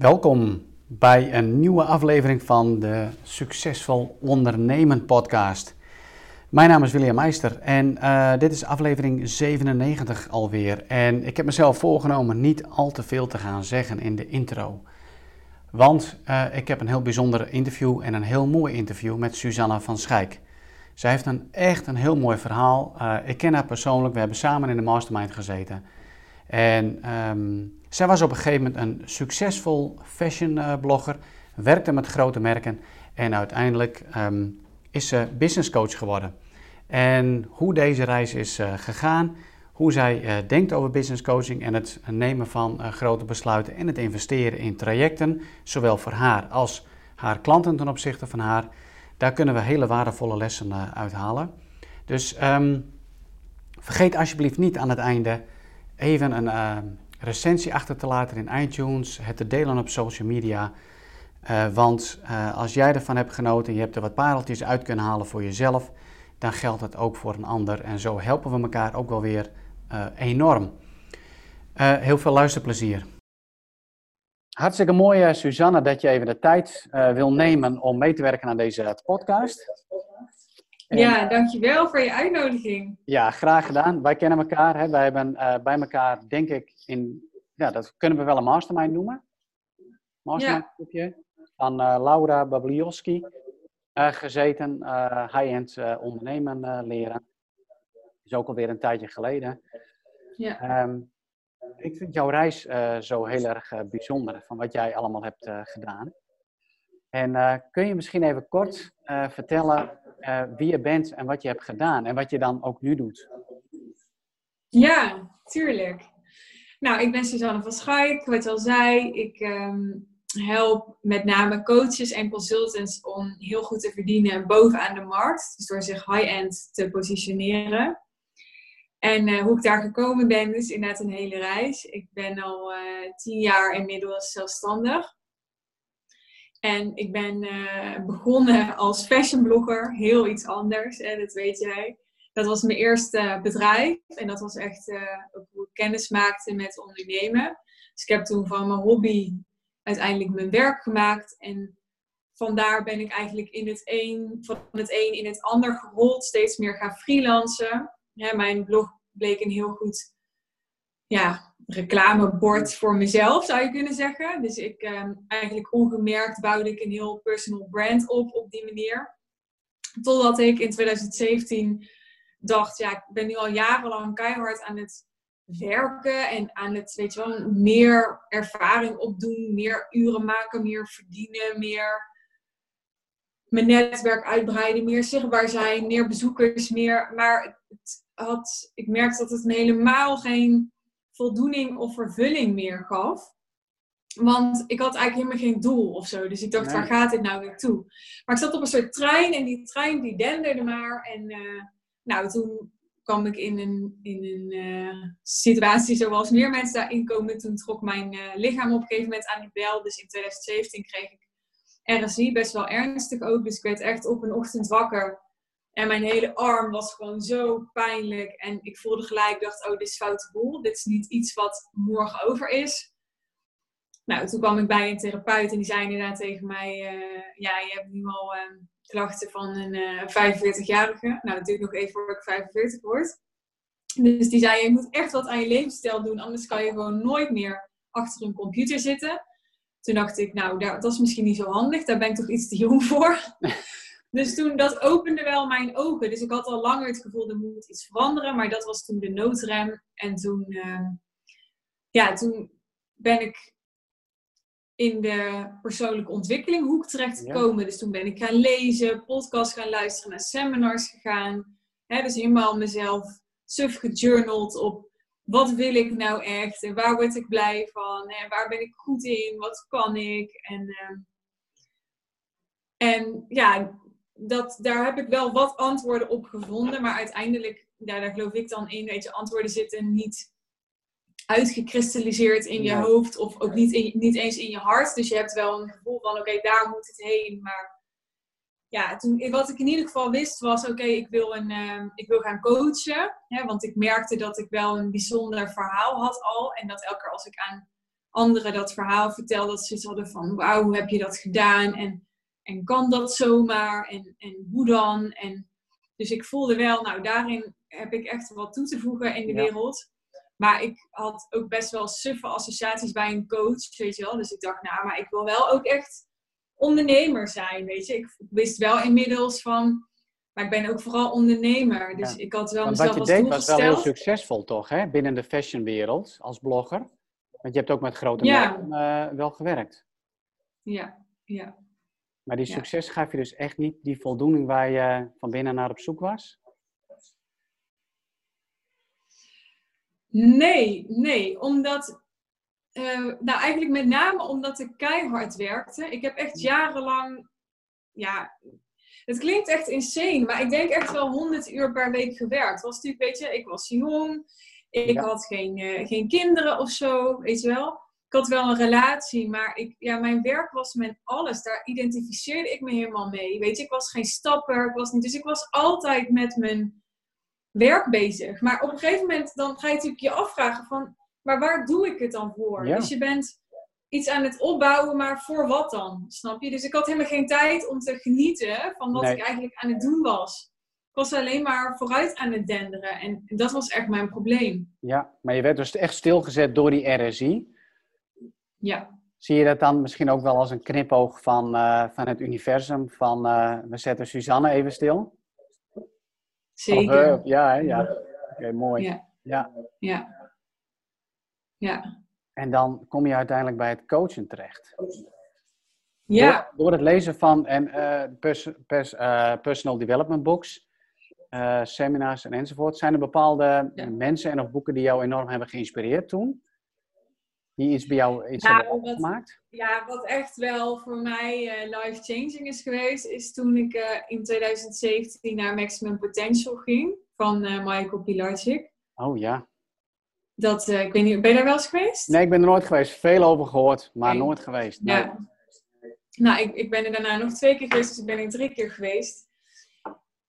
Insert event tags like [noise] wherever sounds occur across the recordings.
Welkom bij een nieuwe aflevering van de Succesvol Ondernemen podcast. Mijn naam is William Meister en uh, dit is aflevering 97 alweer. En ik heb mezelf voorgenomen niet al te veel te gaan zeggen in de intro. Want uh, ik heb een heel bijzonder interview en een heel mooi interview met Susanna van Schijk. Zij heeft een, echt een heel mooi verhaal. Uh, ik ken haar persoonlijk, we hebben samen in de mastermind gezeten. En um, zij was op een gegeven moment een succesvol fashion uh, blogger, werkte met grote merken en uiteindelijk um, is ze business coach geworden. En hoe deze reis is uh, gegaan, hoe zij uh, denkt over business coaching en het nemen van grote besluiten en het investeren in trajecten, zowel voor haar als haar klanten ten opzichte van haar, daar kunnen we hele waardevolle lessen uithalen. Dus um, vergeet alsjeblieft niet aan het einde even een uh, recensie achter te laten in iTunes, het te delen op social media. Uh, want uh, als jij ervan hebt genoten en je hebt er wat pareltjes uit kunnen halen voor jezelf, dan geldt het ook voor een ander. En zo helpen we elkaar ook wel weer enorm. heel veel luisterplezier. Hartstikke mooi, Suzanne, dat je even de tijd wil nemen om mee te werken aan deze podcast. Ja, dankjewel voor je uitnodiging. Ja, graag gedaan. Wij kennen elkaar. Hè. Wij hebben uh, bij elkaar, denk ik, in, ja, dat kunnen we wel een mastermind noemen. Mastermind groepje van uh, Laura Babliowski uh, gezeten. High-end ondernemen leren. is ook alweer een tijdje geleden. Ja. Um, ik vind jouw reis zo heel erg bijzonder, van wat jij allemaal hebt gedaan. En kun je misschien even kort vertellen uh, wie je bent en wat je hebt gedaan en wat je dan ook nu doet. Ja, tuurlijk. Nou, ik ben Suzanne van Schaik, wat al zei. Ik um, help met name coaches en consultants om heel goed te verdienen bovenaan de markt. Dus door zich high-end te positioneren. En uh, hoe ik daar gekomen ben, is inderdaad een hele reis. Ik ben al uh, tien jaar inmiddels zelfstandig. En ik ben uh, begonnen als fashionblogger, heel iets anders, hè, dat weet jij. Dat was mijn eerste bedrijf en dat was echt uh, hoe ik kennis maakte met ondernemen. Dus ik heb toen van mijn hobby uiteindelijk mijn werk gemaakt. En vandaar ben ik eigenlijk in het een, van het een in het ander gerold, steeds meer gaan freelancen. Mijn blog bleek een heel goed ja, reclamebord voor mezelf, zou je kunnen zeggen. Dus ik ehm, eigenlijk ongemerkt bouwde ik een heel personal brand op op die manier. Totdat ik in 2017 dacht, ja, ik ben nu al jarenlang keihard aan het werken en aan het, weet je wel, meer ervaring opdoen, meer uren maken, meer verdienen, meer mijn netwerk uitbreiden, meer zichtbaar zijn, meer bezoekers, meer. Maar het had, ik merkte dat het me helemaal geen voldoening of vervulling meer gaf. Want ik had eigenlijk helemaal geen doel of zo. Dus ik dacht, waar gaat dit nou naartoe? Maar ik zat op een soort trein en die trein die denderde maar. En uh, nou, toen kwam ik in een, in een uh, situatie zoals meer mensen daarin komen. Toen trok mijn uh, lichaam op een gegeven moment aan die bel. Dus in 2017 kreeg ik RSI, best wel ernstig ook. Dus ik werd echt op een ochtend wakker. En mijn hele arm was gewoon zo pijnlijk. En ik voelde gelijk, dacht, oh, dit is foute boel. Dit is niet iets wat morgen over is. Nou, toen kwam ik bij een therapeut en die zei inderdaad tegen mij, uh, ja, je hebt nu al uh, klachten van een uh, eh, 45-jarige. Nou, duurt nog even voor ik 45 word. Dus die zei, je moet echt wat aan je levensstijl doen, anders kan je gewoon nooit meer achter een computer zitten. Toen dacht ik, nou, dat is misschien niet zo handig, daar ben ik toch iets te jong voor. [laughs] Dus toen, dat opende wel mijn ogen. Dus ik had al langer het gevoel, er moet iets veranderen. Maar dat was toen de noodrem. En toen, uh, ja, toen ben ik in de persoonlijke ontwikkeling hoek terechtgekomen. Dus toen ben ik gaan lezen, podcast gaan luisteren, naar seminars gegaan. Hè, dus helemaal mezelf suf gejournald op wat wil ik nou echt en waar word ik blij van en waar ben ik goed in, wat kan ik. En, uh, en ja, dat, daar heb ik wel wat antwoorden op gevonden. Maar uiteindelijk, ja, daar geloof ik dan in, weet je, antwoorden zitten niet uitgekristalliseerd in je hoofd. Of ook niet, in, niet eens in je hart. Dus je hebt wel een gevoel van, oké, daar moet het heen. Maar ja, toen, wat ik in ieder geval wist was, oké, ik wil een uh, ik wil gaan coachen. Hè, want ik merkte dat ik wel een bijzonder verhaal had al. En dat elke keer als ik aan anderen dat verhaal vertelde, dat ze iets hadden van, wauw, hoe heb je dat gedaan? En, en kan dat zomaar? En, en hoe dan? En, dus ik voelde wel, nou, daarin heb ik echt wat toe te voegen in de wereld. Maar ik had ook best wel suffe associaties bij een coach, weet je wel. Dus ik dacht, nou, maar ik wil wel ook echt ondernemer zijn, weet je. Ik wist wel inmiddels van, maar ik ben ook vooral ondernemer. Dus ik had wel mezelf wat je deed was wel heel succesvol toch, hè? Binnen de fashionwereld als blogger. Want je hebt ook met grote ja. merken uh, wel gewerkt. Ja, ja. Maar die succes gaf je dus echt niet die voldoening waar je van binnen naar op zoek was? Nee, nee. Omdat, uh, nou eigenlijk met name omdat ik keihard werkte. Ik heb echt jarenlang, ja, het klinkt echt insane, maar ik denk echt wel 100 uur per week gewerkt. Was natuurlijk, weet je, ik was jong, ik had geen, uh, geen kinderen of zo, weet je wel. Ik had wel een relatie, maar ik, ja, mijn werk was met alles. Daar identificeerde ik me helemaal mee. Weet je, ik was geen stapper, ik was niet, dus ik was altijd met mijn werk bezig. Maar op een gegeven moment dan ga je natuurlijk je afvragen van, maar waar doe ik het dan voor? Dus je bent iets aan het opbouwen, maar voor wat dan? Snap je? Dus ik had helemaal geen tijd om te genieten van wat ik eigenlijk aan het doen was. Ik was alleen maar vooruit aan het denderen en dat was echt mijn probleem. Ja, maar je werd dus echt stilgezet door die RSI. Ja. Zie je dat dan misschien ook wel als een knipoog van, uh, van het universum? Van uh, we zetten Suzanne even stil? Zeker. Of, uh, ja, ja. Oké, mooi. Ja. ja. Ja. ja. En dan kom je uiteindelijk bij het coachen terecht. Ja. Door, door het lezen van en, pers, pers, personal development books, seminars en enzovoort, zijn er bepaalde mensen en of boeken die jou enorm hebben geïnspireerd toen? Die iets bij jou iets nou, wat, gemaakt? Ja, wat echt wel voor mij uh, life-changing is geweest, is toen ik uh, in 2017 naar Maximum Potential ging van uh, Michael Pilarczyk. Oh ja. Dat, ik weet niet, ben je daar wel eens geweest? Nee, ik ben er nooit geweest. Veel over gehoord, maar nooit geweest. Nee. Ja. Nou, ik, ik ben er daarna nog twee keer geweest, dus ik ben er drie keer geweest.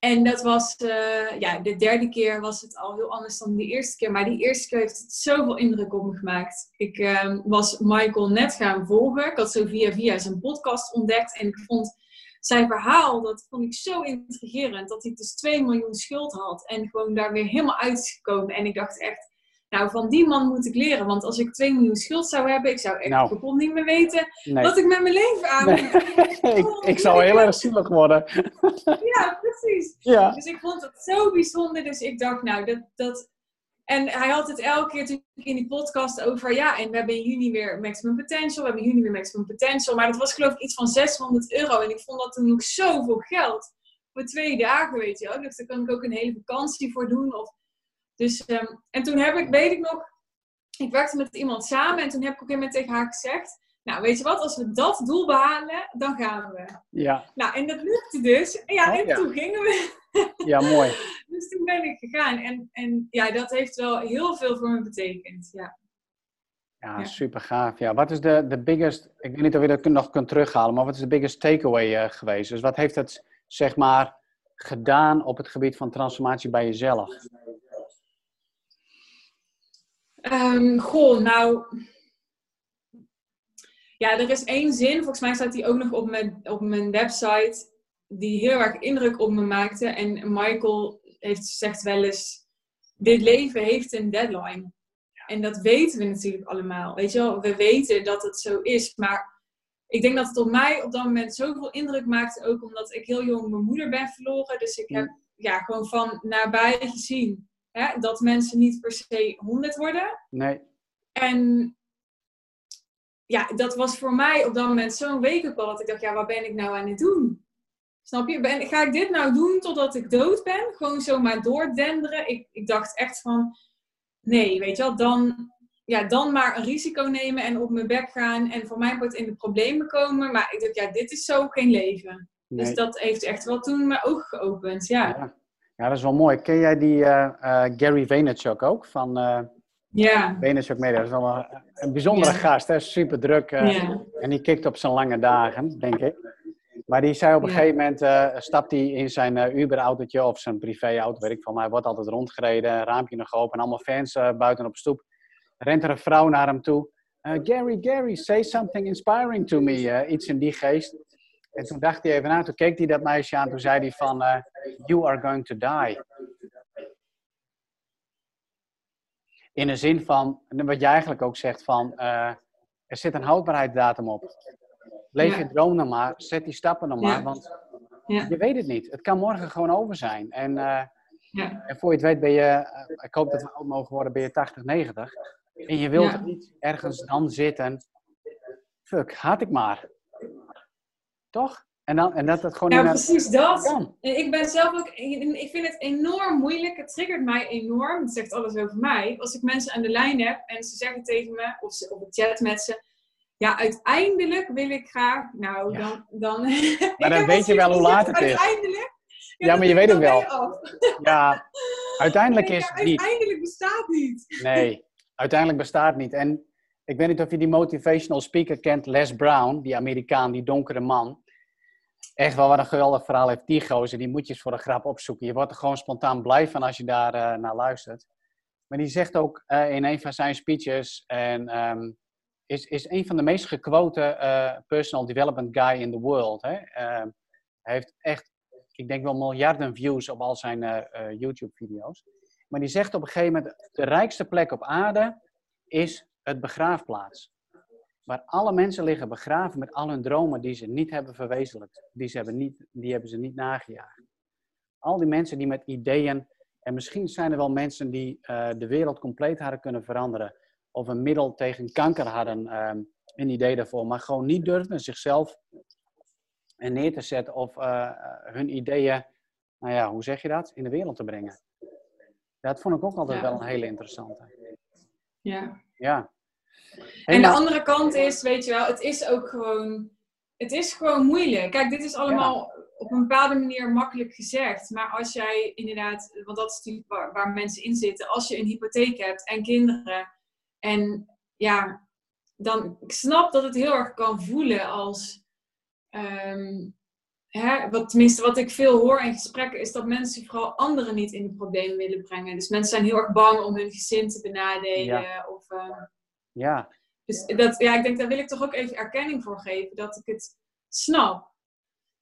En dat was, uh, ja, de derde keer was het al heel anders dan de eerste keer. Maar die eerste keer heeft het zoveel indruk op me gemaakt. Ik uh, was Michael net gaan volgen. Ik had zo via via zijn podcast ontdekt. En ik vond zijn verhaal, dat vond ik zo intrigerend. Dat hij dus 2 miljoen schuld had. En gewoon daar weer helemaal uit is gekomen. En ik dacht echt, nou, van die man moet ik leren. Want als ik 2 miljoen schuld zou hebben, ik zou echt nou. niet meer weten wat ik met mijn leven aan moet. [laughs] ik, ik zou heel erg zielig worden. [laughs] ja, precies. Ja. Dus ik vond het zo bijzonder. Dus ik dacht, nou, dat, dat... En hij had het elke keer in die podcast over, ja, en we hebben in juni weer Maximum Potential, we hebben in juni weer Maximum Potential. Maar dat was geloof ik iets van 600 euro. En ik vond dat toen ook zoveel geld. Voor twee dagen, weet je wel. Dus daar kan ik ook een hele vakantie voor doen. Of dus, um, en toen heb ik, weet ik nog, ik werkte met iemand samen en toen heb ik ook een moment tegen haar gezegd, nou weet je wat, als we dat doel behalen, dan gaan we. Ja. Nou, en dat lukte dus. En ja, oh, en toen gingen we. ja, mooi. [laughs] dus toen ben ik gegaan en, en ja, dat heeft wel heel veel voor me betekend, ja. Ja, ja, super gaaf. Ja, wat is de, de biggest, ik weet niet of je dat nog kunt terughalen, maar wat is de biggest takeaway uh, geweest? Dus wat heeft het, zeg maar, gedaan op het gebied van transformatie bij jezelf? Um, goh, nou. Ja, er is één zin, volgens mij staat die ook nog op mijn, op mijn website, die heel erg indruk op me maakte. En Michael heeft zegt wel eens: Dit leven heeft een deadline. En dat weten we natuurlijk allemaal. Weet je wel, we weten dat het zo is. Maar ik denk dat het op mij op dat moment zoveel indruk maakte. Ook omdat ik heel jong mijn moeder ben verloren. Dus ik heb ja, gewoon van nabij gezien Hè? Dat mensen niet per se 100 worden. Nee. En ja, dat was voor mij op dat moment zo'n wake-up dat ik dacht, ja, wat ben ik nou aan het doen? Snap je? Ben, ga ik dit nou doen totdat ik dood ben? Gewoon zomaar doordenderen? Ik, ik dacht echt van, nee, weet je wel, dan, ja, dan maar een risico nemen en op mijn bek gaan en voor mij wordt in de problemen komen. Maar ik dacht, ja, dit is zo geen leven. Dus dat heeft echt wel toen mijn ogen geopend, ja. ja. Ja, dat is wel mooi. Ken jij die uh, uh, Gary Vaynerchuk ook? Van uh, ja. Vaynerchuk Media. Dat is wel een, een bijzondere gast. Hè? Super druk. En die kikt op zijn lange dagen, denk ik. Maar die zei op een gegeven moment, stapt hij in zijn Uber-autootje of zijn privé-auto, weet ik van, maar hij wordt altijd rondgereden, raampje nog open, allemaal fans buiten op stoep. Rent er een vrouw naar hem toe Gary, Gary, say something inspiring to me. Iets in die geest. En toen dacht hij even na, toen keek hij dat meisje aan, toen zei hij van, uh, you are going to die. In de zin van, wat jij eigenlijk ook zegt van, er zit een houdbaarheidsdatum op. Leef je droom dan maar, zet die stappen dan maar, want ja. je weet het niet. Het kan morgen gewoon over zijn. En, ja. en voor je het weet ben je, ik hoop dat we oud mogen worden, ben je 80, 90. En je wilt niet ergens dan zitten. Fuck, had ik maar. Toch? En, dan, en dat het gewoon. Ja, precies dat. Ik ben zelf ook. Ik vind het enorm moeilijk. Het triggert mij enorm. Het zegt alles over mij. Als ik mensen aan de lijn heb en ze zeggen tegen me, of ze op een chat met ze. Ja, uiteindelijk wil ik graag. Nou, dan. dan [laughs] [laughs] maar dan weet je wel hoe laat het is. Uiteindelijk. Ja, maar je weet het wel. [laughs] Ja, uiteindelijk is niet. Uiteindelijk bestaat niet. Nee, uiteindelijk bestaat niet. En ik weet niet of je die motivational speaker kent, Les Brown, die Amerikaan, die donkere man. Echt wel wat een geweldig verhaal heeft die gozer. Die moet je eens voor de grap opzoeken. Je wordt er gewoon spontaan blij van als je daar uh, naar luistert. Maar die zegt ook uh, in een van zijn speeches, en um, is, is een van de meest gequote uh, personal development guy in the world. Hè? Ehm, hij heeft echt, ik denk wel miljarden views op al zijn YouTube-video's. Maar die zegt op een gegeven moment: de rijkste plek op aarde is het begraafplaats. Waar alle mensen liggen begraven met al hun dromen die ze niet hebben verwezenlijkt. Die, ze hebben, niet, die hebben ze niet nagejaagd. Al die mensen die met ideeën, en misschien zijn er wel mensen die uh, de wereld compleet hadden kunnen veranderen. Of een middel tegen kanker hadden, um, een idee daarvoor. Maar gewoon niet durfden zichzelf neer te zetten of uh, hun ideeën, nou ja, hoe zeg je dat, in de wereld te brengen. Dat vond ik ook altijd wel een hele interessante. Ja. Ja. En de andere kant is, weet je wel, het is ook gewoon, het is gewoon moeilijk. Kijk, dit is allemaal op een bepaalde manier makkelijk gezegd. Maar als jij inderdaad, want dat is natuurlijk waar, waar, mensen in zitten, als je een hypotheek hebt en kinderen. En ja, dan ik snap dat het heel erg kan voelen als. Ehm, hè, wat, tenminste, wat ik veel hoor in gesprekken, is dat mensen vooral anderen niet in de problemen willen brengen. Dus mensen zijn heel erg bang om hun gezin te benadelen. Of, uh, ja. Dus dat, ja, ik denk, daar wil ik toch ook even erkenning voor geven, dat ik het snap.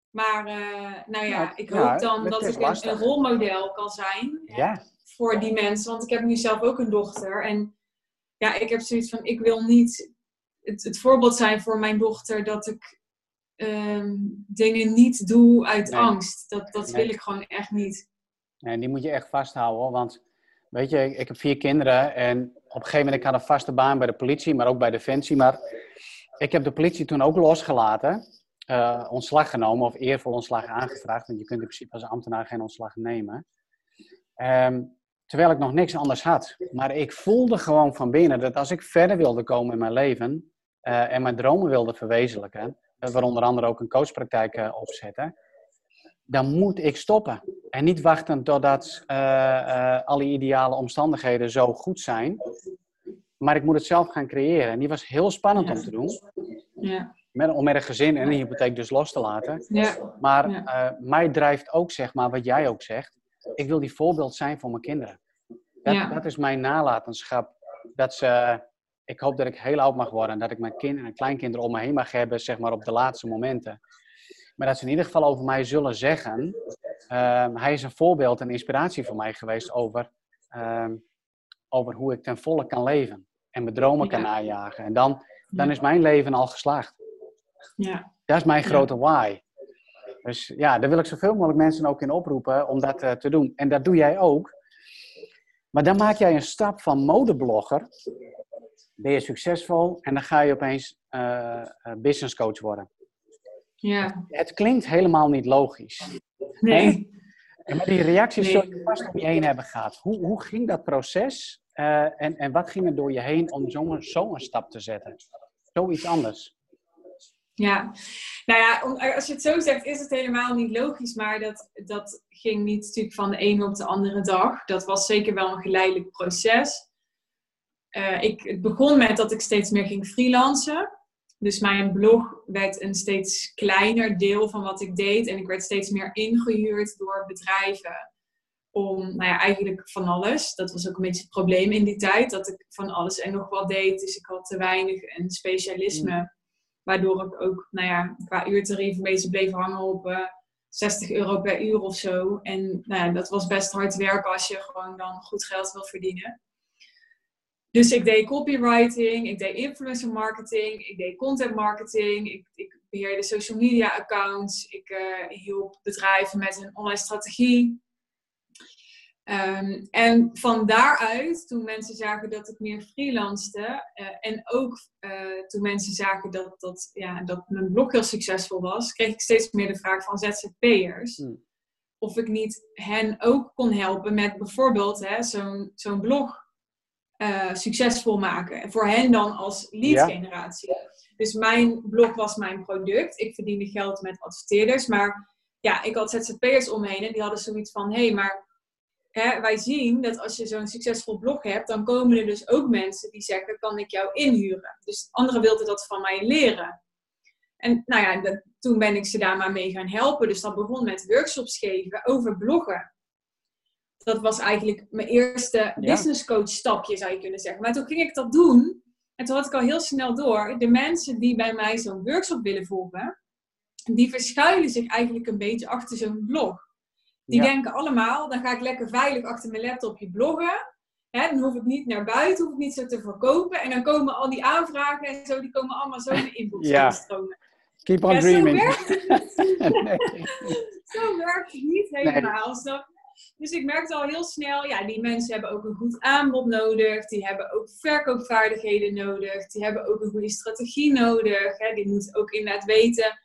Maar uh, nou ja, ik hoop dan dat ik een, een, rolmodel kan zijn ja. voor die mensen. Want ik heb nu zelf ook een dochter. En ja, ik heb zoiets van, ik wil niet het, het voorbeeld zijn voor mijn dochter dat ik um, dingen niet doe uit angst. Dat, dat wil ik gewoon echt niet. Nee, die moet je echt vasthouden. Want weet je, ik heb vier kinderen en op een gegeven moment ik had een vaste baan bij de politie, maar ook bij Defensie. Maar ik heb de politie toen ook losgelaten, uh, ontslag genomen of eervol ontslag aangevraagd. Want je kunt in principe als ambtenaar geen ontslag nemen. Um, terwijl ik nog niks anders had. Maar ik voelde gewoon van binnen dat als ik verder wilde komen in mijn leven uh, en mijn dromen wilde verwezenlijken, waar onder andere ook een coachpraktijk uh, opzetten, dan moet ik stoppen. En niet wachten totdat uh, alle ideale omstandigheden zo goed zijn. Maar ik moet het zelf gaan creëren. En die was heel spannend ja. om te doen. Ja. Met, om met een gezin en een hypotheek dus los te laten. Ja. Maar ja. mij drijft ook, zeg maar, wat jij ook zegt. Ik wil die voorbeeld zijn voor mijn kinderen. Dat, dat is mijn nalatenschap. Dat ze ik hoop dat ik heel oud mag worden en dat ik mijn kinderen en kleinkinderen om me heen mag hebben, zeg maar op de laatste momenten. Maar dat ze in ieder geval over mij zullen zeggen, uh, hij is een voorbeeld en inspiratie voor mij geweest over, uh, over hoe ik ten volle kan leven en mijn dromen kan najagen. En dan, dan is mijn leven al geslaagd. Ja. Dat is mijn grote why. Dus ja, daar wil ik zoveel mogelijk mensen ook in oproepen om dat uh, te doen. En dat doe jij ook. Maar dan maak jij een stap van modeblogger ben je succesvol en dan ga je opeens uh, business coach worden. Ja. Het klinkt helemaal niet logisch. Nee. En, maar die reacties nee. zul je vast om je heen hebben gehad. Hoe, hoe ging dat proces uh, en, en wat ging er door je heen om zo'n zo een stap te zetten? Zoiets anders. Ja, nou ja, als je het zo zegt, is het helemaal niet logisch. Maar dat, dat ging niet natuurlijk van de ene op de andere dag. Dat was zeker wel een geleidelijk proces. Uh, ik, het begon met dat ik steeds meer ging freelancen. Dus mijn blog werd een steeds kleiner deel van wat ik deed. En ik werd steeds meer ingehuurd door bedrijven om, nou ja, eigenlijk van alles. Dat was ook een beetje het probleem in die tijd, dat ik van alles en nog wat deed. Dus ik had te weinig een specialisme, mm. waardoor ik ook, nou ja, qua uurtarief een beetje bleef hangen op 60 euro per uur of zo. En nou ja, dat was best hard werken als je gewoon dan goed geld wil verdienen. Dus ik deed copywriting, ik deed influencer marketing, ik deed content marketing, ik, ik beheerde social media accounts, ik uh, hielp bedrijven met een online strategie. Um, en van daaruit, toen mensen zagen dat ik meer freelancede uh, en ook uh, toen mensen zagen dat, dat, ja, dat mijn blog heel succesvol was, kreeg ik steeds meer de vraag van ZZP'ers. Hmm. Of ik niet hen ook kon helpen met bijvoorbeeld zo'n zo'n blog uh, succesvol maken. En voor hen dan als lead generatie. Dus mijn blog was mijn product. Ik verdiende geld met adverteerders. Maar ja, ik had ZZP'ers omheen en die hadden zoiets van: hé, hey, maar hè, wij zien dat als je zo'n succesvol blog hebt, dan komen er dus ook mensen die zeggen: kan ik jou inhuren? Dus anderen wilden dat van mij leren. En nou ja, dat, toen ben ik ze daar maar mee gaan helpen. Dus dat begon met workshops geven over bloggen dat was eigenlijk mijn eerste business coach stapje, zou je kunnen zeggen. Maar toen ging ik dat doen. En toen had ik al heel snel door, de mensen die bij mij zo'n workshop willen volgen, die verschuilen zich eigenlijk een beetje achter zo'n blog. Die denken allemaal, dan ga ik lekker veilig achter mijn laptopje bloggen. Hè, dan hoef ik niet naar buiten, hoef ik niet zo te verkopen. En dan komen al die aanvragen en zo, die komen allemaal zo in de inbox ja. stromen. Keep on dreaming. [laughs] [laughs] Zo werkt het niet. zo werkt het niet helemaal. Nee. Dus ik merkte al heel snel, ja, die mensen hebben ook een goed aanbod nodig. Die hebben ook verkoopvaardigheden nodig. Die hebben ook een goede strategie nodig. Hè. Die moeten ook inderdaad weten,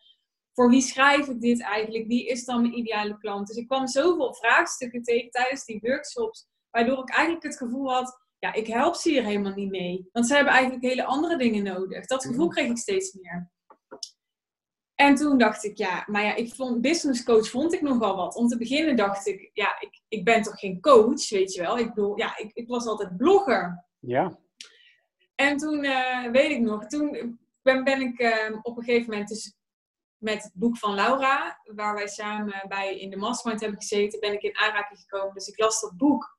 voor wie schrijf ik dit eigenlijk? Wie is dan mijn ideale klant? Dus ik kwam zoveel vraagstukken tegen tijdens die workshops, waardoor ik eigenlijk het gevoel had, ja, ik help ze hier helemaal niet mee. Want ze hebben eigenlijk hele andere dingen nodig. Dat gevoel mhm. kreeg ik steeds meer. En toen dacht ik, ja, maar ja, ik vond business coach vond ik nogal wat. Om te beginnen dacht ik, ja, ik, ik ben toch geen coach, weet je wel. Ik bedoel, ja, ik, ik was altijd blogger. Ja. En toen, uh, weet ik nog, toen ben, ben ik uh, op een gegeven moment dus met het boek van Laura, waar wij samen bij in de mastermind hebben gezeten, ben ik in aanraking gekomen. Dus ik las dat boek.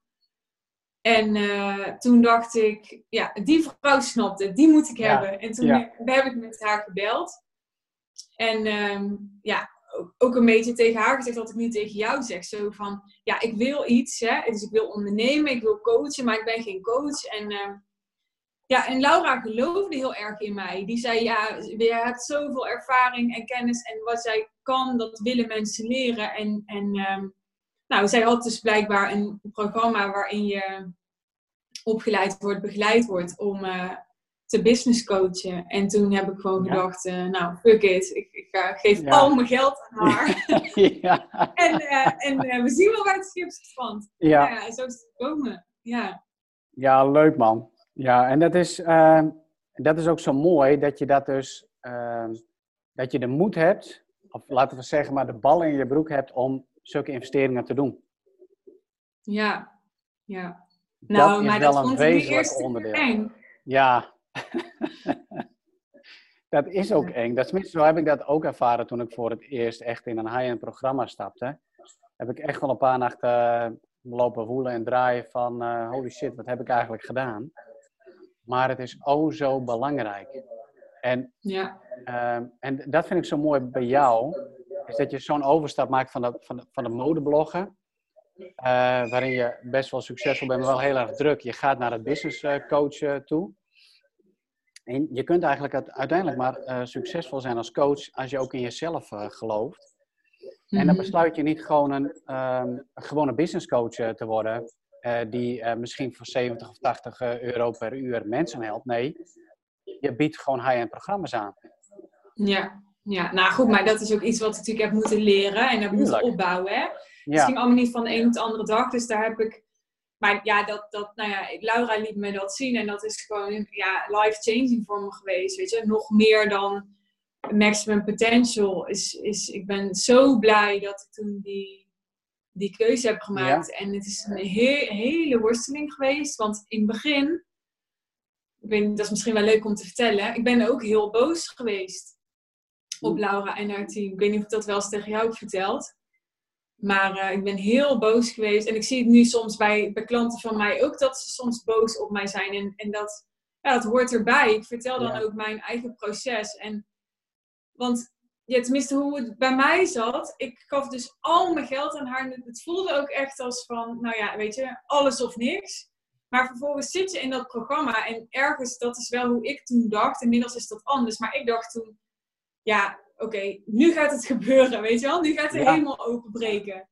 En uh, toen dacht ik, ja, die vrouw snapte, die moet ik hebben. En toen ja. heb ik met haar gebeld. En um, ja, ook een beetje tegen haar gezegd wat ik nu tegen jou zeg. Zo van, ja, ik wil iets, hè. Dus ik wil ondernemen, ik wil coachen, maar ik ben geen coach. En, uh, ja, en Laura geloofde heel erg in mij. Die zei, ja, je hebt zoveel ervaring en kennis. En wat zij kan, dat willen mensen leren. En, en um, nou, zij had dus blijkbaar een programma waarin je opgeleid wordt, begeleid wordt om... Uh, te business coachen. En toen heb ik gewoon gedacht, uh, nou, fuck it. Ik, ik uh, geef al mijn geld aan [laughs] haar. ja. En, uh, en we zien wel waar het schip strandt. Ja. ja. zo is het gekomen. Ja. ja, leuk man. Ja, en dat is, dat is ook zo mooi dat je dat dus, ehm, dat je de moed hebt, of laten we zeggen maar de bal in je broek hebt om zulke investeringen te doen. Ja, ja. Nou, maar dat vond ik niet eerst onderdeel. Ja, [laughs] dat is ook eng. Dat, zo heb ik dat ook ervaren toen ik voor het eerst echt in een high-end programma stapte. Heb ik echt wel een paar nachten eh, lopen woelen en draaien van uh, holy shit, wat heb ik eigenlijk gedaan? Maar het is oh zo belangrijk. En, ja. Uh, en dat vind ik zo mooi bij jou, is dat je zo'n overstap maakt van de, van de, van de modebloggen, uh, waarin je best wel succesvol bent, maar wel heel erg druk. Je gaat naar het business coach toe. En je kunt eigenlijk uiteindelijk maar uh, succesvol zijn als coach als je ook in jezelf uh, gelooft. En dan mhm. besluit je niet gewoon een, um, een gewone business coach uh, te worden, die misschien voor 70 of 80 euro per uur mensen helpt. Nee, je biedt gewoon high-end programma's aan. Ja, ja, nou goed, maar dat is ook iets wat ik natuurlijk heb moeten leren en heb moeten opbouwen. Hè? Het ging allemaal niet van de een op de andere dag, dus daar heb ik maar ja, dat, dat, nou ja, Laura liet me dat zien en dat is gewoon ja, life-changing voor me geweest. Weet je, nog meer dan maximum potential. Is, is, ik ben zo blij dat ik toen die, die keuze heb gemaakt. En het is een hele worsteling geweest, want in het begin, ik weet, dat is misschien wel leuk om te vertellen, ik ben ook heel boos geweest op Laura en haar team. Ik weet niet of ik dat wel eens tegen jou heb verteld. Maar eh, ik ben heel boos geweest. En ik zie het nu soms bij, bij klanten van mij ook dat ze soms boos op mij zijn. En, en dat, ja, dat hoort erbij. Ik vertel dan ook mijn eigen proces. En, want ja, tenminste hoe het bij mij zat, ik gaf dus al mijn geld aan haar. Het voelde ook echt als van, nou ja, weet je, alles of niks. Maar vervolgens zit je in dat programma en ergens, dat is wel hoe ik toen dacht. Inmiddels is dat anders. Maar ik dacht toen, ja, oké, nu gaat het gebeuren, weet je wel. Nu gaat het helemaal openbreken.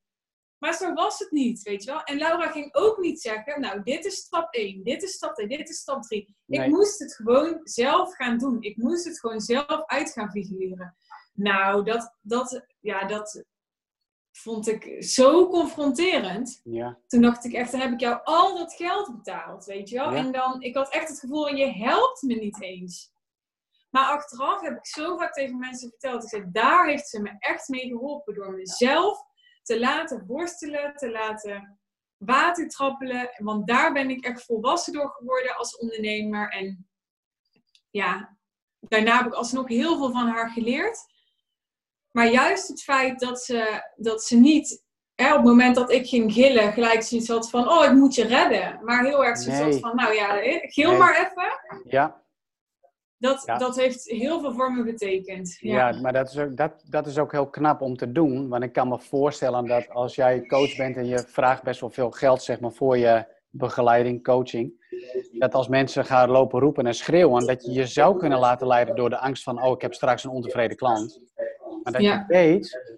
Maar zo was het niet, weet je wel. En Laura ging ook niet zeggen, nou, dit is stap 1, dit is stap 2, dit is stap 3. Ik moest het gewoon zelf gaan doen. Ik moest het gewoon zelf uit gaan figureren. Nou, dat, dat, ja, dat vond ik zo confronterend. Ja. Toen dacht ik echt, dan heb ik jou al dat geld betaald, weet je wel. En dan, ik had echt het gevoel, je helpt me niet eens. Maar achteraf heb ik zo vaak tegen mensen verteld. Ik zei, daar heeft ze me echt mee geholpen. Door mezelf te laten worstelen, te laten watertrappelen. Want daar ben ik echt volwassen door geworden als ondernemer. En ja, daarna heb ik alsnog heel veel van haar geleerd. Maar juist het feit dat ze, dat ze niet hè, op het moment dat ik ging gillen, gelijk zoiets had van: Oh, ik moet je redden. Maar heel erg zoiets nee. van: Nou ja, gil maar even. Ja. Dat, dat heeft heel veel voor me betekend. Ja, ja maar dat is, ook, dat, dat is ook heel knap om te doen. Want ik kan me voorstellen dat als jij coach bent en je vraagt best wel veel geld zeg maar, voor je begeleiding, coaching. Dat als mensen gaan lopen roepen en schreeuwen, dat je je zou kunnen laten leiden door de angst van, oh, ik heb straks een ontevreden klant. Maar dat je weet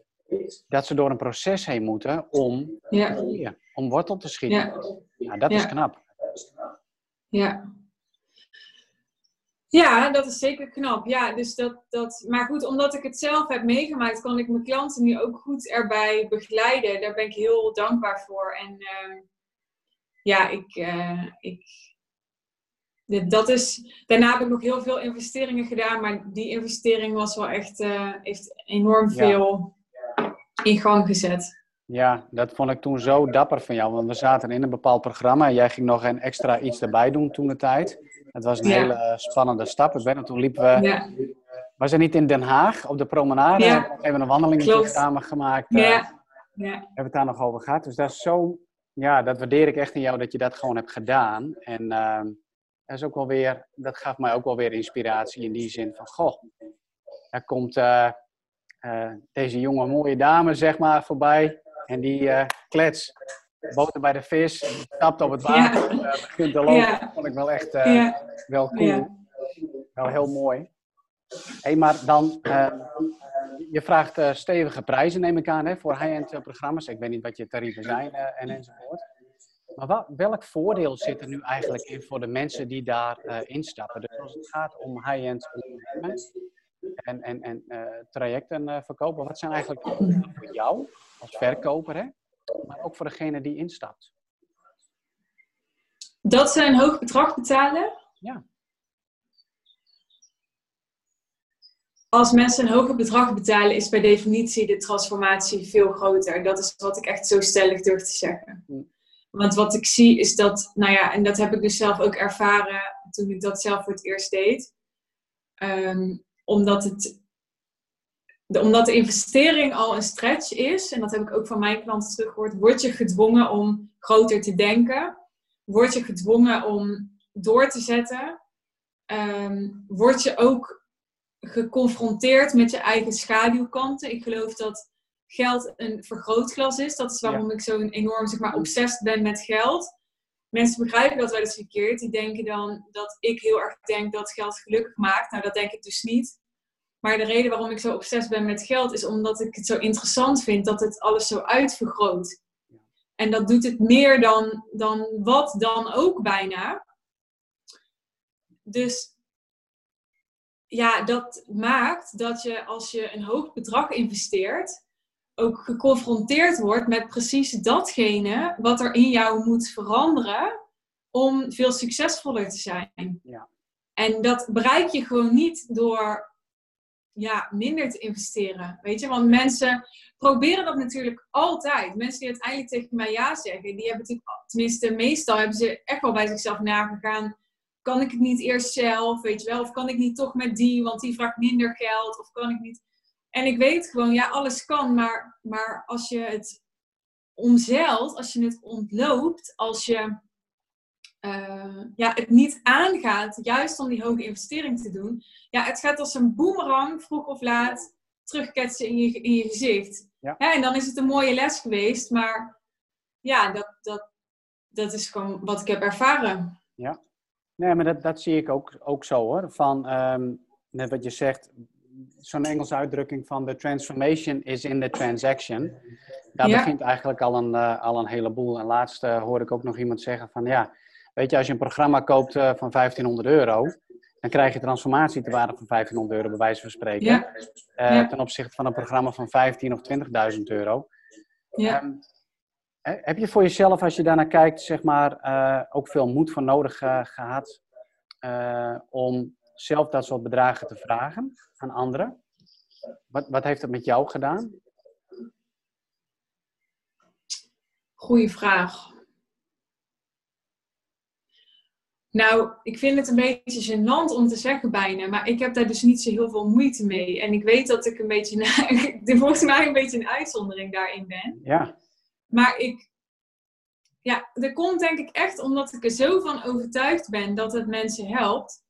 dat ze door een proces heen moeten om, ja. om wortel te schieten. Ja. Nou, dat is knap. Ja. Ja, dat is zeker knap. Ja, dus dat, dat, maar goed, omdat ik het zelf heb meegemaakt, kan ik mijn klanten nu ook goed erbij begeleiden. Daar ben ik heel dankbaar voor. En uh, ja, ik, uh, ik, dat is, daarna heb ik nog heel veel investeringen gedaan, maar die investering was wel echt, uh, heeft enorm veel ja. in gang gezet. Ja, dat vond ik toen zo dapper van jou, want we zaten in een bepaald programma en jij ging nog een extra iets erbij doen toen de tijd. Het was een ja. hele spannende stap. Weet nog, toen liepen we... Ja. Was er niet in Den Haag op de promenade? Ja. We hebben een wandeling samen gemaakt. Ja. Uh, ja. Hebben het daar nog over gehad. Dus dat is zo... Ja, dat waardeer ik echt in jou dat je dat gewoon hebt gedaan. En uh, dat is ook wel weer... Dat gaf mij ook wel weer inspiratie in die zin van... Goh, er komt uh, deze jonge mooie dame zeg maar voorbij. En die klets boter bij de vis, stapt op het water, ja. uh, begint te lopen. Ja. Dat vond ik wel echt uh, ja. wel cool. Wel heel mooi. Hey, maar dan, uh, je vraagt stevige prijzen neem ik aan hè, voor high-end programma's. Ik weet niet wat je tarieven zijn en enzovoort. Maar wat, welk voordeel zit er nu eigenlijk in voor de mensen die daar instappen? Dus als het gaat om high-end ondernemen en, en, en trajecten verkopen, wat zijn eigenlijk voor jou als verkoper, hè? Ook voor degene die instapt? Dat ze een hoog bedrag betalen? Ja. Als mensen een hoger bedrag betalen, is per definitie de transformatie veel groter. Dat is wat ik echt zo stellig durf te zeggen. Hm. Want wat ik zie is dat, nou ja, en dat heb ik dus zelf ook ervaren toen ik dat zelf voor het eerst deed. Um, omdat het de, omdat de investering al een stretch is, en dat heb ik ook van mijn klanten teruggehoord, word je gedwongen om groter te denken. Word je gedwongen om door te zetten. Um, word je ook geconfronteerd met je eigen schaduwkanten. Ik geloof dat geld een vergrootglas is. Dat is waarom ja. ik zo enorm zeg maar, obsessed ben met geld. Mensen begrijpen dat wel eens verkeerd. Die denken dan dat ik heel erg denk dat geld gelukkig maakt. Nou, dat denk ik dus niet. Maar de reden waarom ik zo obsessief ben met geld is omdat ik het zo interessant vind dat het alles zo uitvergroot. En dat doet het meer dan, dan wat dan ook bijna. Dus ja, dat maakt dat je als je een hoog bedrag investeert, ook geconfronteerd wordt met precies datgene wat er in jou moet veranderen om veel succesvoller te zijn. Ja. En dat bereik je gewoon niet door ja, minder te investeren. Weet je, want mensen proberen dat natuurlijk altijd. Mensen die uiteindelijk tegen mij ja zeggen, die hebben natuurlijk, tenminste, meestal hebben ze echt wel bij zichzelf nagegaan. Kan ik het niet eerst zelf, weet je wel? Of kan ik niet toch met die, want die vraagt minder geld? Of kan ik niet. En ik weet gewoon, ja, alles kan, maar, maar als je het omzeilt, als je het ontloopt, als je uh, ja, het niet aangaat, juist om die hoge investering te doen, ja, het gaat als een boemerang, vroeg of laat, terugketsen in je, in je gezicht. Ja. en dan is het een mooie les geweest, maar ja, dat, dat, dat is gewoon wat ik heb ervaren. Ja, nee, maar dat, dat zie ik ook, ook zo hoor. Van, ehm, net wat je zegt, zo'n Engelse uitdrukking van the transformation is in the transaction. Daar begint eigenlijk al een, uh, al een heleboel. En laatst uh, hoorde ik ook nog iemand zeggen van ja, weet je, als je een programma koopt uh, van 1500 euro, dan krijg je transformatie te waarde van 1500 euro, bij wijze van spreken. Ja. Ten opzichte van een programma van 15 of 20.000 euro. Ja. Um, heb je voor jezelf, als je daarnaar kijkt, zeg maar, ook veel moed voor nodig gehad om zelf dat soort bedragen te vragen aan anderen? Wat, wat heeft het met jou gedaan? Goeie vraag. Nou, ik vind het een beetje gênant om te zeggen bijna, maar ik heb daar dus niet zo heel veel moeite mee. En ik weet dat ik een beetje, [laughs] volgens mij een beetje een uitzondering daarin ben. Ja. Maar ik, ja, dat komt denk ik echt omdat ik er zo van overtuigd ben dat het mensen helpt.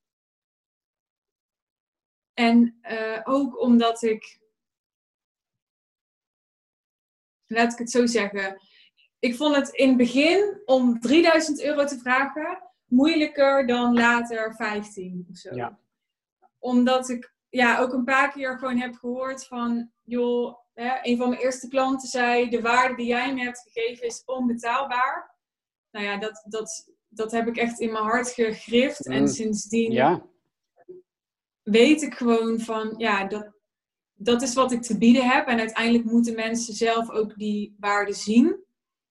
En uh, ook omdat ik, laat ik het zo zeggen, ik vond het in het begin om 3000 euro te vragen moeilijker dan later 15 of zo. Ja. Omdat ik ja, ook een paar keer gewoon heb gehoord van, joh, hè, een van mijn eerste klanten zei, de waarde die jij me hebt gegeven is onbetaalbaar. Nou ja, dat, dat, dat heb ik echt in mijn hart gegrift. En mm. sindsdien ja weet ik gewoon van, ja, dat, dat is wat ik te bieden heb. En uiteindelijk moeten mensen zelf ook die waarde zien.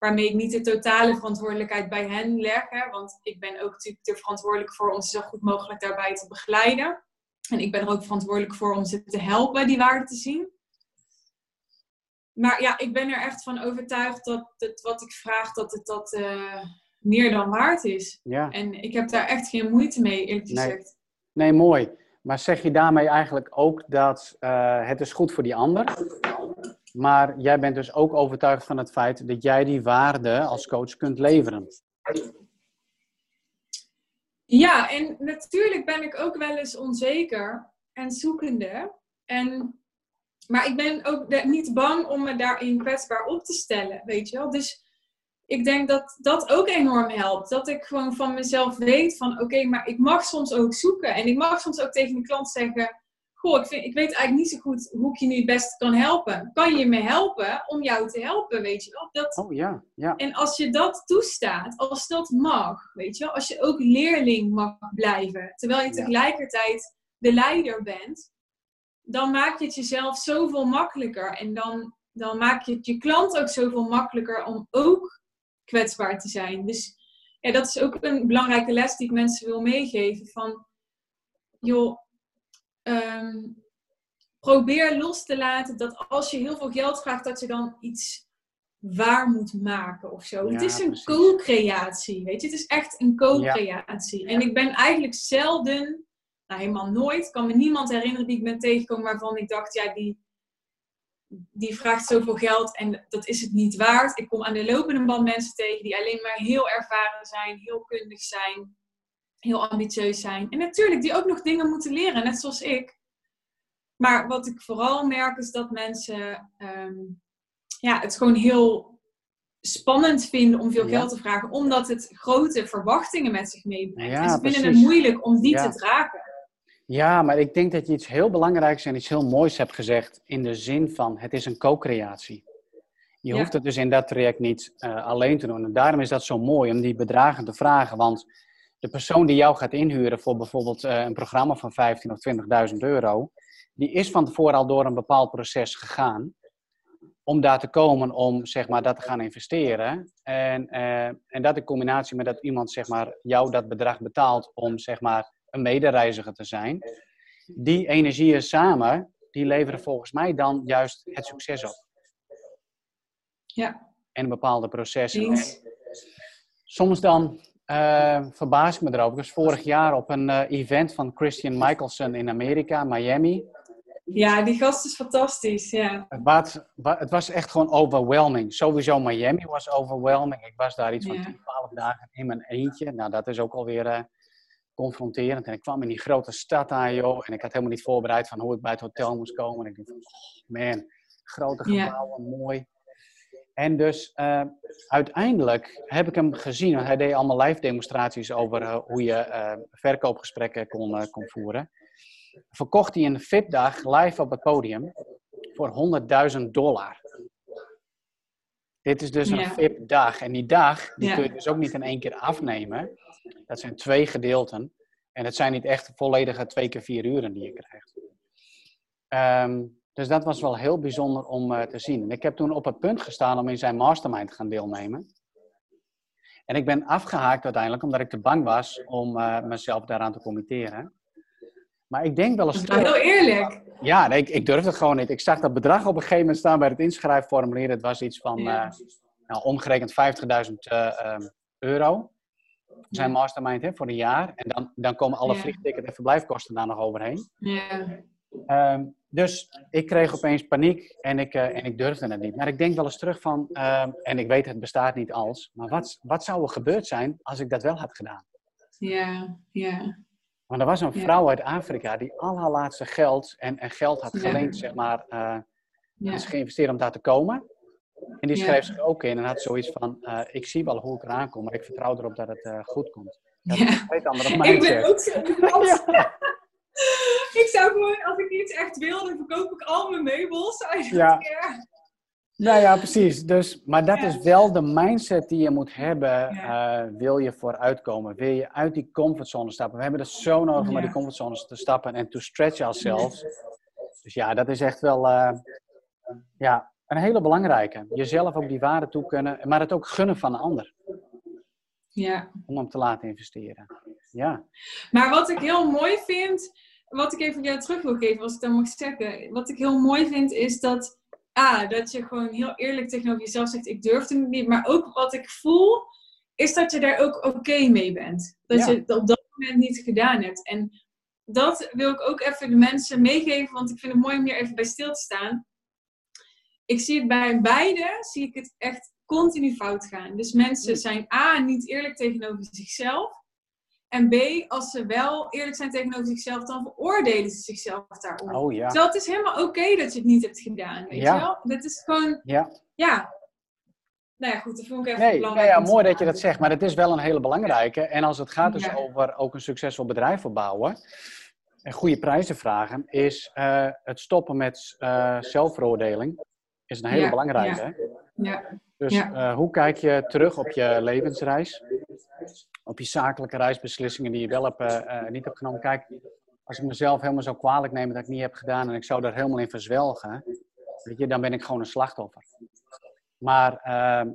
Waarmee ik niet de totale verantwoordelijkheid bij hen leg. Hè, want ik ben ook natuurlijk er verantwoordelijk voor om ze zo goed mogelijk daarbij te begeleiden. En ik ben er ook verantwoordelijk voor om ze te helpen die waarde te zien. Maar ja, ik ben er echt van overtuigd dat het wat ik vraag, dat het dat uh, meer dan waard is. Ja. En ik heb daar echt geen moeite mee, eerlijk gezegd. Nee, nee mooi. Maar zeg je daarmee eigenlijk ook dat uh, het is goed voor die ander, maar jij bent dus ook overtuigd van het feit dat jij die waarde als coach kunt leveren? Ja, en natuurlijk ben ik ook wel eens onzeker en zoekende. En, maar ik ben ook niet bang om me daarin kwetsbaar op te stellen, weet je wel. Dus ik denk dat dat ook enorm helpt. Dat ik gewoon van mezelf weet van oké, maar ik mag soms ook zoeken. En ik mag soms ook tegen mijn klant zeggen, goh, ik, vind, ik weet eigenlijk niet zo goed hoe ik je nu het beste kan helpen. Kan je me helpen om jou te helpen, weet je wel? Dat, oh ja, ja. En als je dat toestaat, als dat mag, weet je wel? Als je ook leerling mag blijven, terwijl je tegelijkertijd de leider bent, dan maak je het jezelf zoveel makkelijker. En dan, dan maak je het je klant ook zoveel makkelijker om ook kwetsbaar te zijn. Dus ja, dat is ook een belangrijke les die ik mensen wil meegeven. Van, joh, ehm, probeer los te laten dat als je heel veel geld vraagt, dat je dan iets waar moet maken of zo. het is een co-creatie, weet je. Het is echt een co-creatie. En ik ben eigenlijk zelden, nou helemaal nooit, kan me niemand herinneren die ik ben tegengekomen waarvan ik dacht, ja, die, die vraagt zoveel geld en dat is het niet waard. Ik kom aan de lopende band mensen tegen die alleen maar heel ervaren zijn, heel kundig zijn, heel ambitieus zijn. En natuurlijk, die ook nog dingen moeten leren, net zoals ik. Maar wat ik vooral merk is dat mensen ehm, ja, het gewoon heel spannend vinden om veel geld te vragen, omdat het grote verwachtingen met zich meebrengt. en ze vinden het moeilijk om die te dragen. Ja, maar ik denk dat je iets heel belangrijks en iets heel moois hebt gezegd in de zin van het is een co-creatie. Je hoeft het dus in dat traject niet uh, alleen te doen. En daarom is dat zo mooi om die bedragen te vragen. Want de persoon die jou gaat inhuren voor bijvoorbeeld uh, een programma van 15 of 20.000 euro, die is van tevoren al door een bepaald proces gegaan om daar te komen om zeg maar, dat te gaan investeren. En, uh, en dat in combinatie met dat iemand zeg maar, jou dat bedrag betaalt om zeg maar, een medereiziger te zijn. Die energieën samen, die leveren volgens mij dan juist het succes op. Ja. En bepaalde processen. Soms dan uh, verbaas ik me erover. Ik was vorig jaar op een uh, event van Christian Michelson in Amerika, Miami. Ja, die gast is fantastisch, ja. Het was, het was echt gewoon overwhelming. Sowieso Miami was overwhelming. Ik was daar iets van Ja. 10, 12 dagen in mijn eentje. Nou, dat is ook alweer eh confronterend. En ik kwam in die grote stad aan, joh. En ik had helemaal niet voorbereid van hoe ik bij het hotel moest komen. En ik dacht, van, oh, man, grote Ja. gebouwen, mooi. En dus eh, uiteindelijk heb ik hem gezien. Want hij deed allemaal live demonstraties over eh, hoe je eh, verkoopgesprekken kon, kon voeren. Verkocht hij een VIP-dag live op het podium voor 100.000 dollar. Dit is dus een. VIP-dag. En die dag die Ja. kun je dus ook niet in één keer afnemen. Dat zijn twee gedeelten. En het zijn niet echt volledige twee keer vier uren die je krijgt. Ehm, dus dat was wel heel bijzonder om eh, te zien. En ik heb toen op het punt gestaan om in zijn mastermind te gaan deelnemen. En ik ben afgehaakt uiteindelijk omdat ik te bang was om eh, mezelf daaraan te committeren. Maar ik denk wel eens Dat is heel eerlijk. Ja, nee, ik, ik durfde het gewoon niet. Ik zag dat bedrag op een gegeven moment staan bij het inschrijfformulier. Het was iets van eh, nou, omgerekend 50.000 eh, ehm, euro. Zijn mastermind hè, voor een jaar. En dan, dan komen alle Ja. vliegticket en verblijfkosten daar nog overheen. Ja. Ehm, dus ik kreeg opeens paniek en ik, eh, en ik durfde het niet. Maar ik denk wel eens terug van, ehm, en ik weet het bestaat niet als, maar wat, wat zou er gebeurd zijn als ik dat wel had gedaan? Ja. Ja. Want er was een Ja. vrouw uit Afrika die al haar laatste geld en, en geld had Ja. geleend, zeg maar, eh, Ja. is geïnvesteerd om daar te komen. En die schreef zich ook in en had zoiets van, eh, ik zie wel hoe ik eraan kom, maar ik vertrouw erop dat het goed komt. Dat is Ja. een andere Ik mindset. ben ook zo. [laughs] Ik zou gewoon, als ik iets echt wil, dan verkoop ik al mijn meubels. [laughs] Ja. Nou ja, precies. Dus, maar dat Ja. is wel de mindset die je moet hebben. Ja. eh, wil je vooruitkomen? Wil je uit die comfortzone stappen? We hebben het zo nodig om Ja. uit die comfortzone te stappen en to stretch ourselves. Dus ja, dat is echt wel eh, ja, een hele belangrijke. Jezelf ook die waarde toe kunnen, maar het ook gunnen van een ander. Ja. Om hem te laten investeren. Ja, Maar wat ik heel mooi vind, wat ik even jou terug wil geven, als ik dat mag zeggen. Wat ik heel mooi vind, is dat, ah, dat je gewoon heel eerlijk tegenover jezelf zegt, ik durfde het niet. Maar ook wat ik voel, is dat je daar ook oké mee bent. Dat Ja. je het op dat moment niet gedaan hebt. En dat wil ik ook even de mensen meegeven, want ik vind het mooi om hier even bij stil te staan. Ik zie het bij beide, zie ik het echt continu fout gaan. Dus mensen zijn A, niet eerlijk tegenover zichzelf. En B, als ze wel eerlijk zijn tegenover zichzelf, dan veroordelen ze zichzelf daarom. oh ja. Terwijl het is helemaal oké dat je het niet hebt gedaan, weet Ja. je wel? Dat is gewoon, ja. ja. Nou ja, goed, dat vond ik even Nee, nou belangrijk. ja, om te mooi dat je dat zegt, maar het is wel een hele belangrijke. En als het gaat dus Ja. over ook een succesvol bedrijf opbouwen en goede prijzen vragen, is eh, het stoppen met eh, zelfveroordeling is een hele Ja, belangrijke. ja. hè? Ja, Dus Ja. eh, hoe kijk je terug op je levensreis? Op je zakelijke reisbeslissingen die je wel hebt, eh, eh, niet hebt genomen. Kijk, als ik mezelf helemaal zo kwalijk neem dat ik niet heb gedaan en ik zou daar helemaal in verzwelgen, weet je, dan ben ik gewoon een slachtoffer. Maar ehm,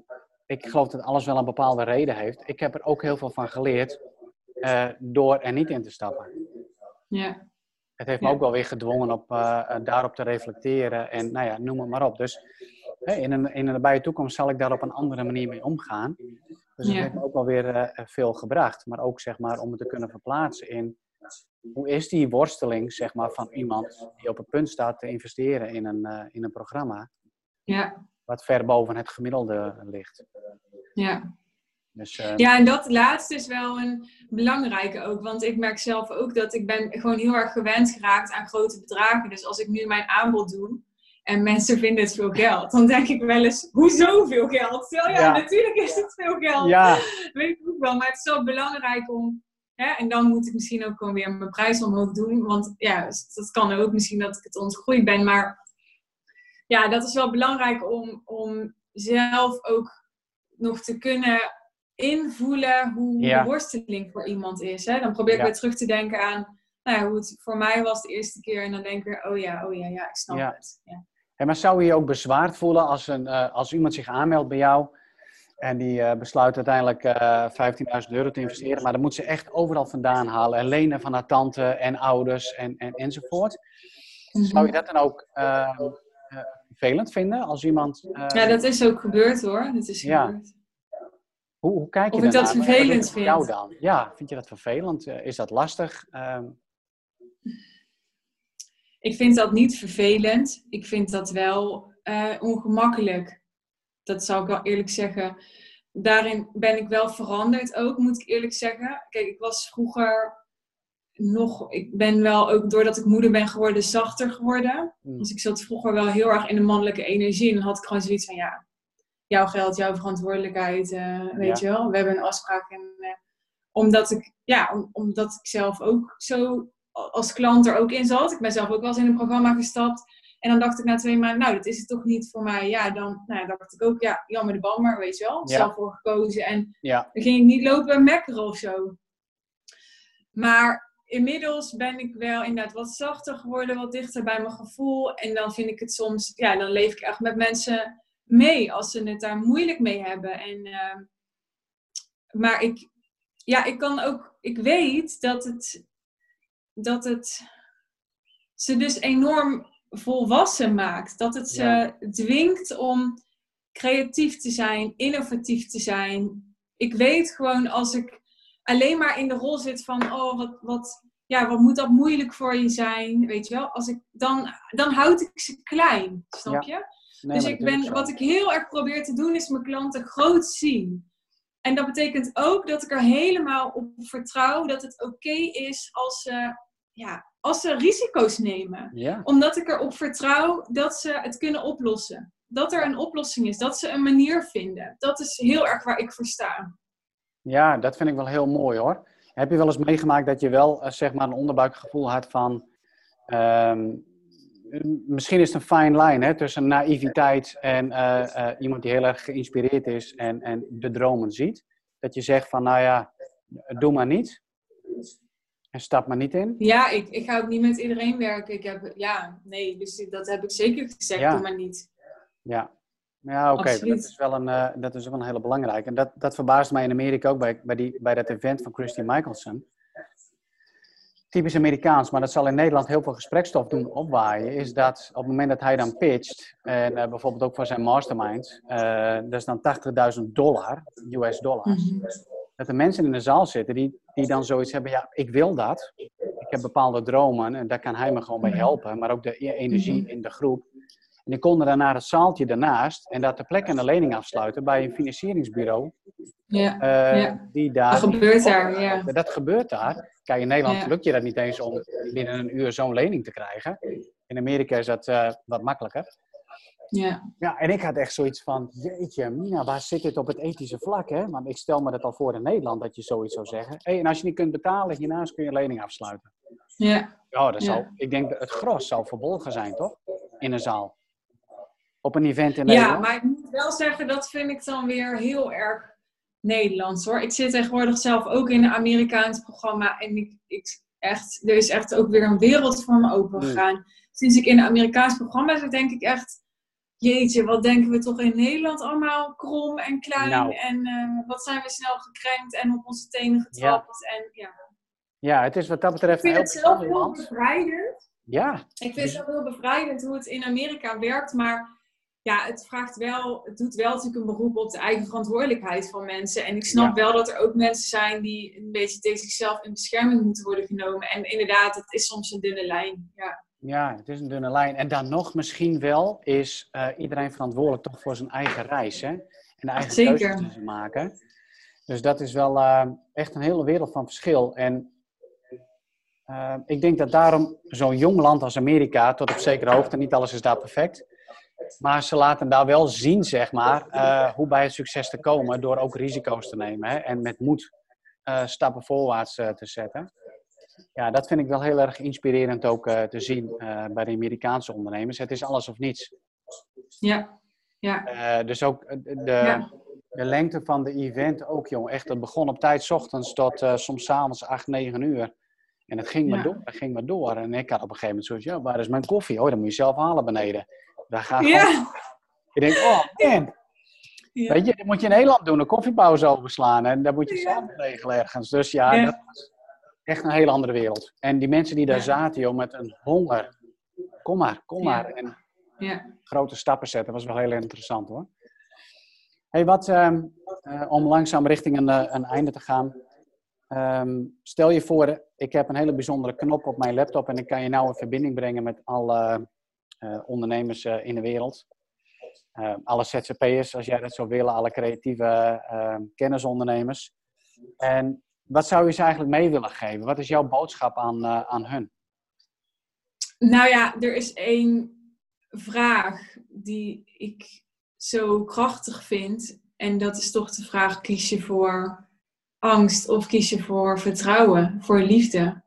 ik geloof dat alles wel een bepaalde reden heeft. Ik heb er ook heel veel van geleerd eh, door er niet in te stappen. ja, Het heeft me Ja. ook wel weer gedwongen eh, daarop te reflecteren en nou ja, noem het maar op. Dus in, een, in een nabije toekomst zal ik daar op een andere manier mee omgaan. Dus Ja. heeft me ook wel weer eh, veel gebracht. Maar ook zeg maar om het te kunnen verplaatsen in hoe is die worsteling zeg maar, van iemand die op het punt staat te investeren in een, eh, in een programma ja, wat ver boven het gemiddelde ligt. ja. Dus, eh, Ja, en dat laatste is wel een belangrijke ook. Want ik merk zelf ook dat ik ben gewoon heel erg gewend geraakt aan grote bedragen. Dus als ik nu mijn aanbod doe en mensen vinden het veel geld, dan denk ik wel eens, hoezo veel geld? Terwijl ja, Ja. natuurlijk is het veel geld. ja, [laughs] Weet ik ook wel. Maar het is wel belangrijk om... Hè, en dan moet ik misschien ook gewoon weer mijn prijs omhoog doen. Want ja, dat kan ook misschien dat ik het ontgroeid ben. Maar ja, dat is wel belangrijk om, om zelf ook nog te kunnen invoelen hoe Ja. de worsteling voor iemand is. Hè? Dan probeer ik Ja. weer terug te denken aan nou ja, hoe het voor mij was de eerste keer. En dan denk ik weer, oh ja, oh ja, ja, ik snap Ja. het. Maar zou je je ook bezwaard voelen als, een, eh, als iemand zich aanmeldt bij jou en die eh, besluit uiteindelijk eh 15.000 euro te investeren, maar dan moet ze echt overal vandaan halen en lenen van haar tante en ouders en, en, enzovoort. Zou je dat dan ook eh, eh, vervelend vinden als iemand... ja, dat is ook gebeurd hoor. Dat is Ja. gebeurd. hoe, hoe kijk je Of ik dat vervelend voor jou vind. dan? Ja, vind je dat vervelend? Is dat lastig? Ik vind dat niet vervelend. Ik vind dat wel uh, ongemakkelijk. Dat zou ik wel eerlijk zeggen. Daarin ben ik wel veranderd ook, moet ik eerlijk zeggen. Kijk, ik was vroeger nog, ik ben wel ook doordat ik moeder ben geworden, zachter geworden. Mm. Dus ik zat vroeger wel heel erg in de mannelijke energie. En dan had ik gewoon zoiets van, ja, jouw geld, jouw verantwoordelijkheid, uh, weet je wel. We hebben een afspraak. En, uh, omdat, ik, ja, omdat ik zelf ook zo als klant er ook in zat. Ik ben zelf ook wel eens in een programma gestapt. En dan dacht ik na twee maanden, nou, dat is het toch niet voor mij. Ja, dan nou, dacht ik ook, ja, jammer de bal, maar weet je wel. Zelf voor gekozen. En ja. dan ging ik niet lopen en mekkeren of zo. Maar inmiddels ben ik wel inderdaad wat zachter geworden, wat dichter bij mijn gevoel. En dan vind ik het soms, ja, dan leef ik echt met mensen mee als ze het daar moeilijk mee hebben. En, uh, maar ik, ja, ik kan ook, ik weet dat het, dat het ze dus enorm volwassen maakt. Dat het ze dwingt om creatief te zijn, innovatief te zijn. Ik weet gewoon als ik alleen maar in de rol zit van, oh, wat, wat, ja, wat moet dat moeilijk voor je zijn, weet je wel? Als ik, dan, dan houd ik ze klein, snap je? dus ik ben, wat ik heel erg probeer te doen, is mijn klanten groot zien. En dat betekent ook dat ik er helemaal op vertrouw dat het oké is als ze, ja, als ze risico's nemen. Ja. Omdat ik erop vertrouw dat ze het kunnen oplossen. Dat er een oplossing is, dat ze een manier vinden. Dat is heel erg waar ik voor sta. Ja, dat vind ik wel heel mooi hoor. Heb je wel eens meegemaakt dat je wel uh, zeg maar een onderbuikgevoel had van. Uh, misschien is het een fine line hè, tussen naïviteit en uh, uh, iemand die heel erg geïnspireerd is en, en de dromen ziet. Dat je zegt van, nou ja, doe maar niet. En stap maar niet in. Ja, ik, ik ga ook niet met iedereen werken. Ik heb, ja, nee, dus dat heb ik zeker gezegd, ja. doe maar niet. Ja, ja, oké. Okay. Dat, is wel een, uh, dat is wel een hele belangrijke. En dat, dat verbaast mij in Amerika ook bij, bij, die, bij dat event van Christy Michelson. Typisch Amerikaans, maar dat zal in Nederland heel veel gesprekstof doen opwaaien. Is dat op het moment dat hij dan pitcht, en uh, bijvoorbeeld ook voor zijn mastermind, uh, dat is dan 80.000 dollar, US dollars. Mm -hmm. Dat de mensen in de zaal zitten die, die dan zoiets hebben: ja, ik wil dat. Ik heb bepaalde dromen en daar kan hij me gewoon bij helpen. Maar ook de energie in de groep. En die konden dan naar het zaaltje daarnaast en daar ter plekke een lening afsluiten bij een financieringsbureau. Ja, uh, ja. Die daar, dat gebeurt daar, ja. Dat gebeurt daar. Kijk, in Nederland ja. lukt je dat niet eens om binnen een uur zo'n lening te krijgen. In Amerika is dat uh, wat makkelijker. Ja. ja, en ik had echt zoiets van, jeetje, Mina, waar zit dit op het ethische vlak? Hè? Want ik stel me dat al voor in Nederland, dat je zoiets zou zeggen. Hey, en als je niet kunt betalen, hiernaast kun je een lening afsluiten. Ja. Ja, dat zal, ik denk dat het gros zal verbolgen zijn, toch? In een zaal op een event in Nederland? Ja, maar ik moet wel zeggen, dat vind ik dan weer heel erg Nederlands hoor. Ik zit tegenwoordig zelf ook in een Amerikaans programma en ik, ik echt, er is echt ook weer een wereld voor me open gegaan. Sinds ik in een Amerikaans programma zit, denk ik echt, jeetje, wat denken we toch in Nederland allemaal krom en klein Nou. en uh, wat zijn we snel gekrenkt en op onze tenen getrapt. En, ja. Ja, het is wat dat betreft ik vind een het heel zelf bevrijdend. Ja, Ik vind het zelf heel bevrijdend hoe het in Amerika werkt, maar ja, het vraagt wel, het doet wel natuurlijk een beroep op de eigen verantwoordelijkheid van mensen. En ik snap Ja. wel dat er ook mensen zijn die een beetje tegen zichzelf in bescherming moeten worden genomen. En inderdaad, het is soms een dunne lijn. Ja, ja, het is een dunne lijn. En dan nog misschien wel is eh, iedereen verantwoordelijk toch voor zijn eigen reis. Hè? En de eigen Zeker. keuzes die ze maken. Dus dat is wel eh, echt een hele wereld van verschil. En eh, ik denk dat daarom zo'n jong land als Amerika, tot op zekere hoogte, niet alles is daar perfect. Maar ze laten daar wel zien, zeg maar, eh, hoe bij het succes te komen door ook risico's te nemen. Hè? En met moed eh, stappen voorwaarts eh, te zetten. Ja, dat vind ik wel heel erg inspirerend ook te zien bij de Amerikaanse ondernemers. Het is alles of niets. ja, ja. Dus ook de, Ja. de lengte van de event ook, jong. Echt, het begon op tijd 's ochtends tot soms 's avonds 8, 9 uur. En het ging maar Ja. door, het ging maar door. En ik had op een gegeven moment zoiets, ja, waar is mijn koffie? Oh, dan moet je zelf halen beneden. Daar ga ik gewoon... Ja, Je denkt, oh man. Ja. Weet je, dat moet je in Nederland doen, een koffiepauze overslaan. En dat moet je Ja. zelf regelen ergens. Dus ja, Ja. dat was echt een hele andere wereld. En die mensen die daar zaten, joh, met een honger. Kom maar, kom maar. En ja. grote stappen zetten, was wel heel interessant hoor. Hey, wat, ehm, eh, om langzaam richting een, eh, een einde te gaan. Ehm, stel je voor, ik heb een hele bijzondere knop op mijn laptop en ik kan je nou in verbinding brengen met alle ondernemers uh, in de wereld. Uh, alle ZZP'ers, als jij dat zou willen, alle creatieve kennisondernemers. En wat zou je ze eigenlijk mee willen geven? Wat is jouw boodschap aan, aan hun? Nou ja, er is één vraag die ik zo krachtig vind. En dat is toch de vraag: kies je voor angst of kies je voor vertrouwen, voor liefde?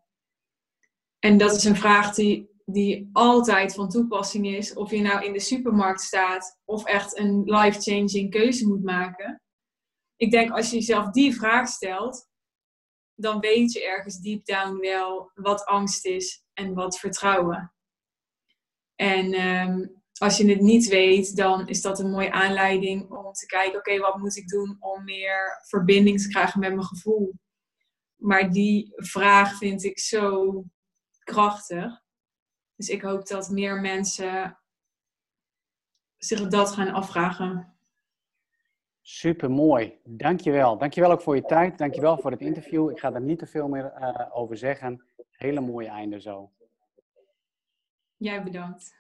En dat is een vraag die, die altijd van toepassing is. Of je nou in de supermarkt staat of echt een life-changing keuze moet maken. Ik denk als je jezelf die vraag stelt, dan weet je ergens deep down wel wat angst is en wat vertrouwen. En ehm, als je het niet weet, dan is dat een mooie aanleiding om te kijken, oké, wat moet ik doen om meer verbinding te krijgen met mijn gevoel? Maar die vraag vind ik zo krachtig. Dus ik hoop dat meer mensen zich dat gaan afvragen. Super mooi. Dankjewel. Dankjewel ook voor je tijd. Dankjewel voor het interview. Ik ga er niet te veel meer uh, over zeggen. Hele mooie einde zo. Jij bedankt.